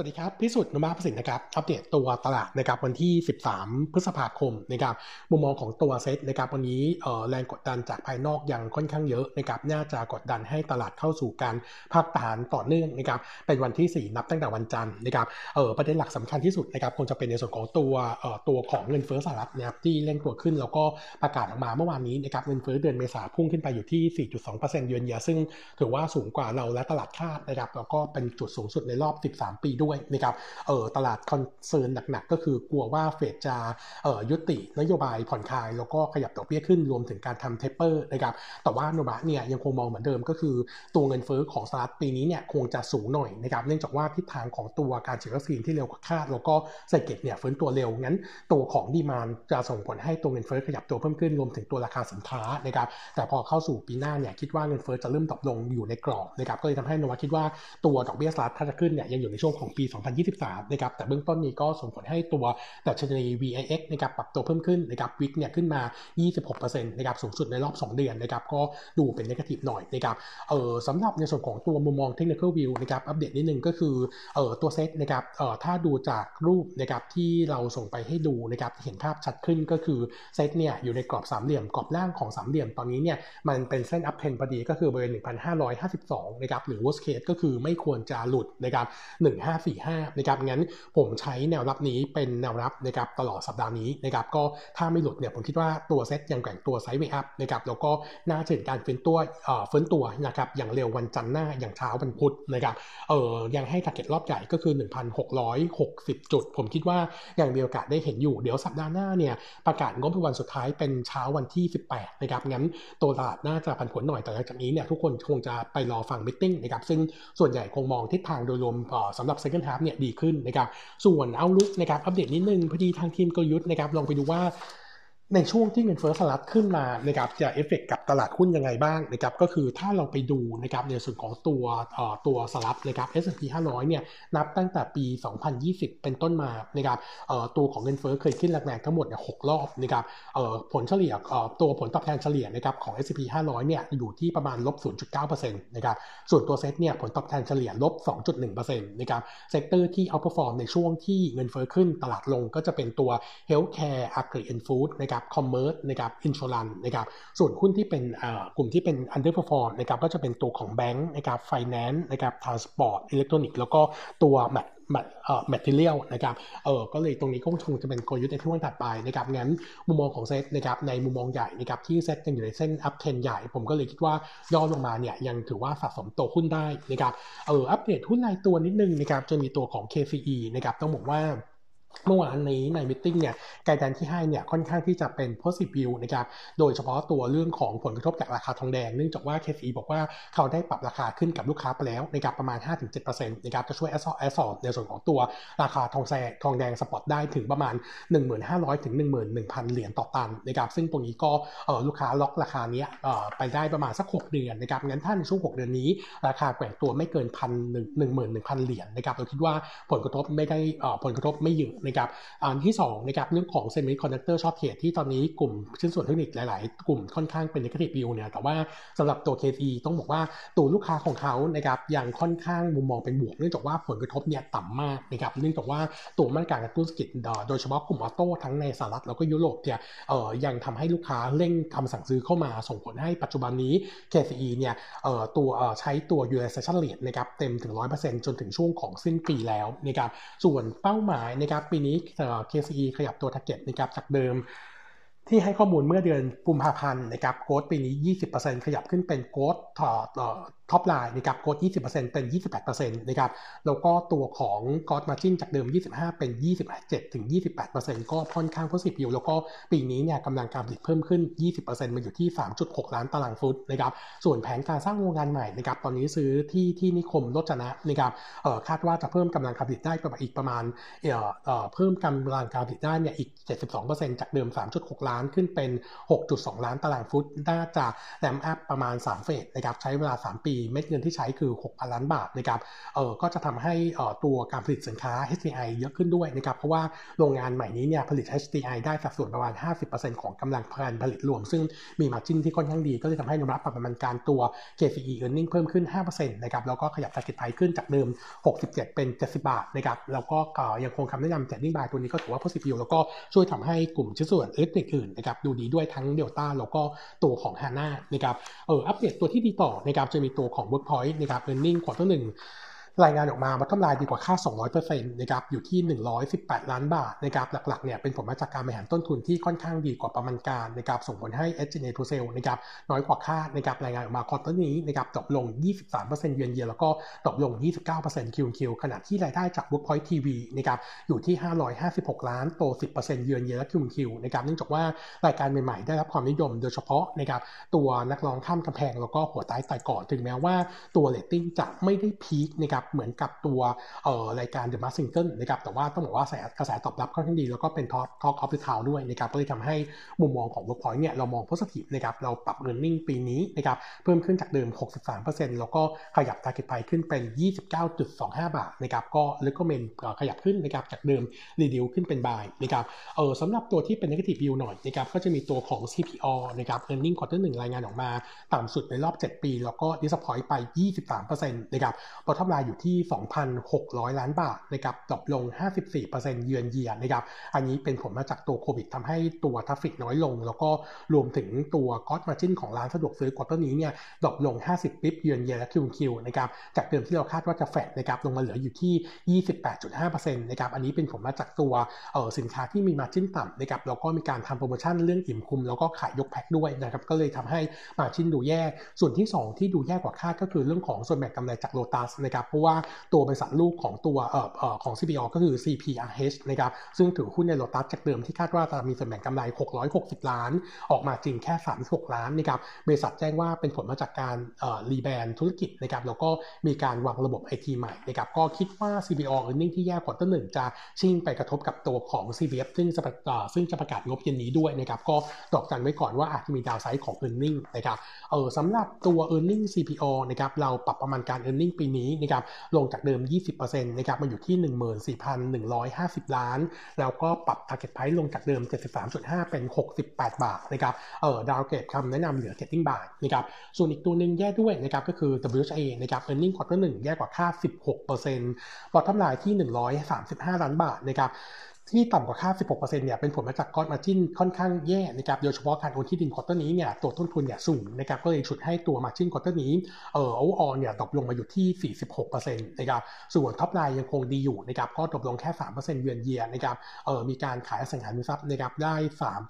สวัสดีครับ พิสุทธิ์นุมาประสิทธิ์นะครับ อัปเดตตัวตลาดนะครับวันที่ 13 พฤษภาคมนะครับ มุมมองของตัวเซ็ตนะครับวันนี้แรงกดดันจากภายนอกยังค่อนข้างเยอะนะครับน่าจะกดดันให้ตลาดเข้าสู่การพักฐานต่อเนื่องนะครับเป็นวันที่ 4 นับตั้งแต่วันจันทร์นะครับเออประเด็นหลักสำคัญที่สุดนะครับคงจะเป็นในส่วนของตัวเอ่อตัวของเงินเฟ้อสหรัฐนะครับที่เร่งตัวขึ้นแล้วก็ประกาศออกมาเมื่อวานนี้นะครับเงินเฟ้อเดือนเมษาพุ่งขึ้นไปอยู่ที่ 4.2%เยือนเยียซึ่งถือว่าสูงกว่าเราและตลาดคาดนะครับแล้วก็เป็นจุดสูงสุดในรอบ 13 ปีด้วยนะครับเออตลาด concern หนักๆ ก็คือกลัวว่าเฟดจะเออยุตินโยบายผ่อนคลาย แล้วก็ขยับดอกเบี้ยขึ้นรวมถึงการทำ taper นะครับแต่ว่าโนมูระเนี่ยยังคงมองเหมือนเดิมก็คือตัวเงินเฟ้อของสหรัฐปีนี้เนี่ยคงจะสูงหน่อยนะครับเนื่องจากว่าทิศทางของตัวการฉีดวัคซีนที่เร็วกว่าคาด แล้วก็เศรษฐกิจเนี่ยฟื้นตัวเร็วงั้น ตัวของ demand จะส่งผลให้ตัวเงินเฟ้อขยับตัวเพิ่มขึ้นรวมถึงตัวราคาสินค้านะครับแต่พอเข้าสู่ปีหน้าเนี่ยคิดว่าเงินเฟ้อจะเริ่มตกลงอยู่ในกรอบนะครับก็เลยทำให้โนวาคิดว่าตัวดอกเบี้ยสหรัฐถ้าจะขึ้นเนี่ยยังอยู่ในช่วงของปี 2023 นะครับ แต่เบื้องต้นนี้ก็ส่งผลให้ตัวดัชนี VIX นะครับปรับตัวเพิ่มขึ้นนะครับวิกเนี่ยขึ้นมา 26%นะครับสูงสุดในรอบ 2 เดือนนะครับก็ดูเป็นนกาทีฟหน่อยนะครับเออสำหรับในส่วนของตัวมุมมอง Technical View นะครับอัปเดตนิดนึงก็คือเออตัวเซตนะครับเออถ้าดูจากรูปนะครับที่เราส่งไปให้ดูนะครับเห็นภาพชัดขึ้นก็คือเซตเนี่ยอยู่ในกรอบสามเหลี่ยมกรอบล่างของสามเหลี่ยมตอนนี้เนี่ยมันเป็นเส้น uptrend พอดีก็คือบริเวณ 1,552 นะครับหรือ worst case ก็คือไม่ควรจะหลุดนะครับ4.5นะครับงั้นผมใช้แนวรับนี้เป็นแนวรับนะครับตลอดสัปดาห์นี้นะครับก็ถ้าไม่หลุดเนี่ยผมคิดว่าตัวเซ็ตยังแกว่งตัว sideway up นะครับแล้วก็น่าจะเห็นการฟื้นตัวเอ่อฟื้นตัวนะครับอย่างเร็ววันจันทร์หน้าอย่างช้าวันพุธนะครับเออยังให้ t a r g e t รอบใหญ่ก็คือ 1,660 จุด ผมคิดว่ายังมีโอกาสได้เห็นอยู่เดี๋ยวสัปดาห์หน้าเนี่ยประกาศงบเป็นวันสุดท้ายเป็นเช้าวันที่ 18นะครับงั้นตัวตลาดน่าจะผันผวนหน่อยแต่หลังจากนี้เนี่ยทุกคนคงจะไปรอฟังมิ팅นะครับซึ่งส่วนใหญ่คงมองทิศทางโดยรวมสำหรับ second half เนี่ยดีขึ้นนะครับส่วนเอาลุกนะครับอัปเดตนิดนึงพอดีทางทีมกลยุทธ์นะครับลองไปดูว่า ในช่วงที่เงินเฟ้อสหรัฐขึ้นมานะครับจะเอฟเฟกกับตลาดหุ้นยังไงบ้างนะครับก็คือถ้าเราไปดูนะครับในส่วนของตัวตัวสหรัฐนะครับ S&P 500 เนี่ยนับตั้งแต่ปี 2020 เป็นต้นมานะครับตัวของเงินเฟ้อเคยขึ้นแรงๆทั้งหมดเนี่ยหรอบนะครับผลเฉลี่ยตัวผลตอบแทนเฉลี่ยนะครับของ S&P 500 เนี่ยอยู่ที่ประมาณลบ 0.9%นะครับส่วนตัวเซ็ตเนี่ยผลตอบแทนเฉลี่ยลบ 2.1%นะครับ sector ที่ outperform ในช่วงที่เงินเฟ้อขึ้นตลาดลงก็จะเป็นตัว Healthcare Agri and Food นะครับ commerce นะครับ insurance นะครับส่วนหุ้นที่เป็นกลุ่มที่เป็น underperform นะครับก็จะเป็นตัวของแบงก์นะครับไฟแนนซ์นะครับ transport อิเล็กทรอนิกส์แล้วก็ตัว mat material นะครับ เออก็เลยตรงนี้ก็คงจะเป็นกลยุทธ์ในที่วันถัดไปนะครับ งั้นมุมมองของเซตนะครับในมุมมองใหญ่นะครับที่เซตยังอยู่ในเส้น uptrend ใหญ่ ผมก็เลยคิดว่าย่อลงมาเนี่ยยังถือว่าสะสมตัวหุ้นได้นะครับ เอออัปเดตหุ้นรายตัวนิดนึงนะครับจะมีตัวของ KCE นะครับต้องบอกว่า เมื่อวานนี้ใน meeting เนี่ยไกด์แดนที่ให้เนี่ยค่อนข้างที่จะเป็น positive view นะครับ โดยเฉพาะตัวเรื่องของผลกระทบจากราคาทองแดง เนื่องจากว่า KCE บอกว่าเขาได้ปรับราคาขึ้นกับลูกค้าไปแล้วนะครับประมาณ 5-7%นะครับจะช่วยแอสซอแอสซอในส่วนของตัวราคาทองแซทองแดงสปอตได้ถึงประมาณ 1,500 ถึง 11,000 เหรียญต่อตันนะครับซึ่งตรงนี้ก็ลูกค้าล็อกราคานี้ไปได้ประมาณสัก 6 เดือนนะครับงั้นถ้าในช่วง 6 เดือนนี้ ราคาแกว่งตัวไม่เกินพันหนึ่งหนึ่งหมื่นหนึ่งพันเหรียญนะครับเราคิดว่าผลกระทบไม่ได้ผลกระทบไม่เยอะนะครับอันที่2นะครับเรื่องของ semiconductor shortage ที่ตอนนี้กลุ่มชิ้นส่วนอิเล็กทรอนิกส์หลาย ๆ กลุ่มค่อนข้างเป็น negative view เนี่ยแต่ว่าสำหรับตัว KCE ต้องบอกว่าตัวลูกค้าของเขานะครับยังค่อนข้างมุมมองเป็นบวก เนื่องจากว่าผลกระทบเนี่ยต่ำมากนะครับเนื่องจากว่าตัวมาตรการกระตุ้นเศรษฐกิจโดยเฉพาะกลุ่ม auto ทั้งในสหรัฐแล้วก็ยุโรปเนี่ยเอ่อยังทำให้ลูกค้าเร่งคำสั่งซื้อเข้ามาส่งผลให้ปัจจุบันนี้ KCE เนี่ยเอ่อตัวเอ่อใช้ตัว utilization rate นะครับเต็มถึง 100%จนถึงช่วงของสิ้นปีแล้วนะครับส่วนเป้าหมายนะครับปีนี้เอ่อ KCE ขยับตัวท a r g e t นะครับจากเดิม ที่ให้ข้อมูลเมื่อเดือนกุมภาพันธ์นะครับ growth ปีนี้ 20%ขยับขึ้นเป็น growth ถอด top line นะครับ growth 20%เป็น 28%นะครับแล้วก็ตัวของ gross margin จากเดิม 25 เป็น 27ถึง28%ก็ค่อนข้าง positive อยู่แล้วก็ปีนี้เนี่ยกำลังการผลิตเพิ่มขึ้น 20%มาอยู่ที่ 3.6 ล้านตารางฟุตนะครับส่วนแผนการสร้างโรงงานใหม่นะครับตอนนี้ซื้อที่ที่นิคมรจนะนะครับคาดว่าจะเพิ่มกำลังการผลิตได้ประมาณอีกประมาณเพิ่มกำลังการผลิตได้เนี่ยอีก 72%จากเดิม 3.6 ล้านขึ้นเป็น 6.2 ล้านตารางฟุตน่าจะแรมอัพประมาณ3เฟสนะครับใช้เวลา 3 ปีเม็ดเงินที่ใช้คือ 6,000 ล้านบาทนะครับเออก็จะทำให้เอ่อตัวการผลิตสินค้า HDI เยอะขึ้นด้วยนะครับเพราะว่าโรงงานใหม่นี้เนี่ยผลิต HDI ได้สัดส่วนประมาณ 50%ของกำลังการผลิตรวม ซึ่งมี margin ที่ค่อนข้างดี ก็เลยทำให้โนมูระปรับประมาณการตัว KCE earning เพิ่มขึ้น 5%นะครับแล้วก็ขยับ target price ขึ้นจากเดิม 67 เป็น 70 บาทนะครับแล้วก็ยังคงคำแนะนำ standing buy ตัวนี้ก็ถือว่า positive แล้วก็ช่วยทำให้กลุ่มชิ้นส่วนอื่นๆนะครับดูดีด้วยทั้งเดลต้าแล้วก็ตัวของ HANA นะครับเอออัปเดตตัวที่ดีต่อนะครับจะมีตัวของ Workpoint นะครับ earning quarter หนึ่ง รายงานออกมา bottom line ดีกว่าคาด 200%นะครับอยู่ที่ 118 ล้านบาทนะครับหลักๆเนี่ยเป็นผลมาจากการบริหารต้นทุนที่ค่อนข้างดีกว่าประมาณการนะครับส่งผลให้ s g n a to sale นะครับน้อยกว่าคาดนะครับรายงานออกมา quarter นี้นะครับตกลง 23%เยือนเยียแล้วก็ตกลง 29% Q&Q ขณะที่รายได้จาก Workpoint TV นะครับอยู่ที่ 556 ล้านโต 10%เยือนเยียและ Q&Q นะครับเนื่องจากว่ารายการใหม่ๆได้รับความนิยมโดยเฉพาะนะครับตัวนักร้องข้ามกำแพงแล้วก็หัวใต้ไต่ก่อนถึงแม้ว่าตัวเรตติ้งจะไม่ได้ peak นะครับเหมือนกับตัวเอ่อรายการ The Mask Singer นะครับแต่ว่าต้องบอกว่าแสกระแสตอบรับค่อนข้างดี แล้วก็เป็น talk talk of the town ด้วยนะครับก็เลยทำให้มุมมองของ Workpoint เนี่ยเรามอง positive นะครับเราปรับ e a r n i n g ปีนี้นะครับเพิ่มขึ้นจากเดิม 63%แล้วก็ขยับ target price ขึ้นเป็น 29.25 บาทนะครับก็ recommend ขยับขึ้นนะครับจากเดิม reduce ขึ้นเป็น buy นะครับเออสำหรับตัวที่เป็น negative view หน่อยนะครับก็จะมีตัวของ CPALL นะครับ earning quarter 1รายงานออกมา ต่ำสุดในรอบ 7 ปี แล้วก็ disappoint ไป 23%นะครับ bottom line อยู่ที่ 2,600 ล้านบาทนะครับ drop ลง 54%เยือนเยียนะครับ อันนี้เป็นผลมาจากตัวโควิดทำให้ตัว traffic น้อยลง แล้วก็รวมถึงตัว gross margin ของร้านสะดวกซื้อ quarter นี้เนี่ย drop ลง 50 bip year on year และคิวคิวนะครับจากเดิมที่เราคาดว่าจะแฟดนะครับลงมาเหลืออยู่ที่ 28.5%นะครับอันนี้เป็นผลมาจากตัวเออสินค้าที่มี margin ต่ำนะครับแล้วก็มีการทำโปรโมชั่นเรื่องอิ่มคุ้ม แล้วก็ขายยกแพ็คด้วยนะครับก็เลยทำให้margin ดูแย่ ส่วนที่ 2 ที่ดูแย่กว่าคาดก็คือเรื่องของส่วนแบ่งกำไรจากโลตัสนะครับเพราะว่าตัวบริษัทลูกของตัวเอ่อเอ่อของ CPALL ก็คือ CPRH นะครับซึ่งถือหุ้นในโลตัสจากเดิมที่คาดว่าจะมีส่วนแบ่งกำไร 660 ล้าน ออกมาจริงแค่ 36 ล้านนะครับบริษัทแจ้งว่าเป็นผลมาจากการเอ่อ rebrand ธุรกิจนะครับแล้วก็มีการวางระบบไอทีใหม่นะครับก็คิดว่า CPALL earning ที่แย่ quarter หนึ่งจะชิ่งไปกระทบกับตัวของ CPF ซึ่งจะซึ่งจะประกาศงบเย็นนี้ด้วยนะครับก็ดอกจันไว้ก่อนว่าอาจจะมีดาวไซด์ของ earning นะครับเออสำหรับตัว earning CPO นะครับเราปรับประมาณการ earning ปีนี้นะครับลงจากเดิม 20%นะครับมาอยู่ที่ 14,150 ล้าน แล้วก็ปรับ target price ลงจากเดิม 73.5 เป็น 68 บาทนะครับเออดาวเกตคำแนะนำเหลือ getting buy นะครับส่วนอีกตัวหนึ่งแย่ด้วยนะครับก็คือ WHA นะครับ earning quarter 1แย่กว่าค่า 16% bottom line ที่ 135 ล้านบาทนะครับ ที่ต่ำกว่าคาด 16%เนี่ยเป็นผลมาจาก gross margin ค่อนข้างแย่นะครับโดยเฉพาะการโอนที่ดิน quarter นี้เนี่ยตัวต้นทุนเนี่ยสูงนะครับก็เลยฉุดให้ตัว margin quarter นี้เอ่อโอเออเนี่ย drop ลงมาอยู่ที่ 46%นะครับส่วน top line ยังคงดีอยู่นะครับก็ drop ลงแค่ 3%เยือนเยียนะครับเอ่อมีการขายอสังหาริมทรัพย์นะครับได้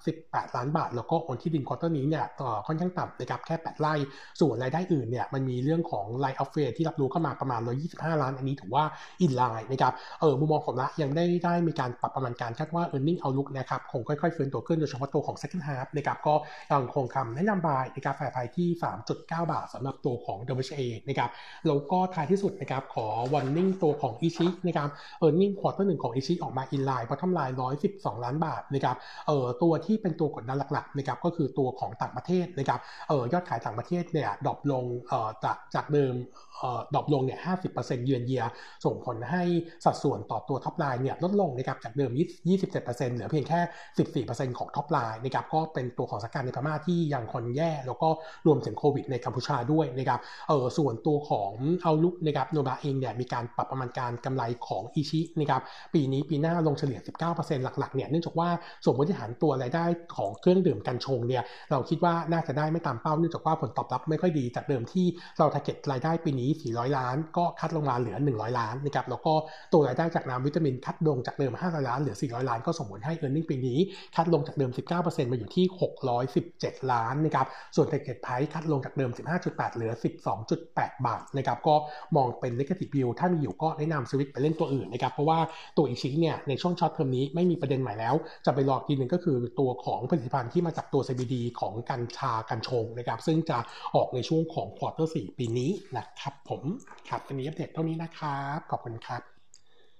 38 ล้านบาท แล้วก็โอนที่ดิน quarter นี้เนี่ยต่อค่อนข้างต่ำนะครับแค่ 8 ไร่ส่วนรายได้อื่นเนี่ยมันมีเรื่องของ right of way ที่รับรู้เข้ามาประมาณ 125 ล้านอันนี้ถือว่าอินไลน์นะครับเออมุมมองของละยังได้ได้มีการปรับประมาณการคาดว่า e a r n i n g outlook นะครับคงค่อยๆฟื้นตัวขึ้นโดยเฉพาะตัวของ second half นะครับก็ยังคงคำแนะนำบายนะครับแฟร์ไพที่ 3.9 บาทสำหรับตัวของ WHA นะครับแล้วก็ท้ายที่สุดนะครับขอ warning ตัวของ i c h i นะครับ earning quarter หนึ่งของ i c h i ออกมา in line เพราะทำลาย 112 ล้านบาทนะครับเอ่อตัวที่เป็นตัวกดดันหลักๆนะครับก็คือตัวของต่างประเทศนะครับเอ่อยอดขายต่างประเทศเนี่ย drop ลงเอ่อจากจากเดิมเอ่อ drop ลงเนี่ย50% year on year ส่งผลให้สัดส่วนต่อตัว top line เนี่ยลดลงนะครับจากเดิม27%เหลือเพียงแค่ 14%ของ top line นะครับก็เป็นตัวของสถานการณ์ในพม่าที่ยังคงแย่ แล้วก็รวมถึงโควิดในกัมพูชาด้วยนะครับเออส่วนตัวของ outlook นะครับโนบาเองเนี่ยมีการปรับประมาณการกำไรของอีชินะครับปีนี้ปีหน้าลงเฉลี่ย 19%หลักๆเนี่ยเนื่องจากว่าสมมติฐานตัวรายได้ของเครื่องดื่มกันชงเนี่ยเราคิดว่าน่าจะได้ไม่ตามเป้าเนื่องจากว่าผลตอบรับไม่ค่อยดีจากเดิมที่เราทาร์เก็ตรายได้ปีนี้ 400 ล้าน ก็คัดลงมาเหลือ 100 ล้านนะครับแล้วก็ตัวรายได้จากน้ำวิตามินคัดลงจากเดิม 500 ล้านเหลือ 400 ล้านก็ส่งผลให้ e a r n i n g ปีนี้ คัดลงจากเดิม 19%มาอยู่ที่ 617 ล้านนะครับ ส่วน target price คัดลงจากเดิม 15.8 เหลือ 12.8 บาทนะครับ ก็มองเป็น negative view ถ้ามีอยู่ก็แนะนำสวิตไปเล่นตัวอื่นนะครับ เพราะว่าตัวอีชิเนี่ยในช่วง short term นี้ไม่มีประเด็นใหม่แล้ว จะไปรอทีนึงก็คือตัวของผลิตภัณฑ์ที่มาจากตัว CBD ของกัญชากัญชงนะครับซึ่งจะออกในช่วงของ quarter 4ปีนี้นะครับผมครับวันนี้อัปเดตเท่านี้นะครับ ขอบคุณครับ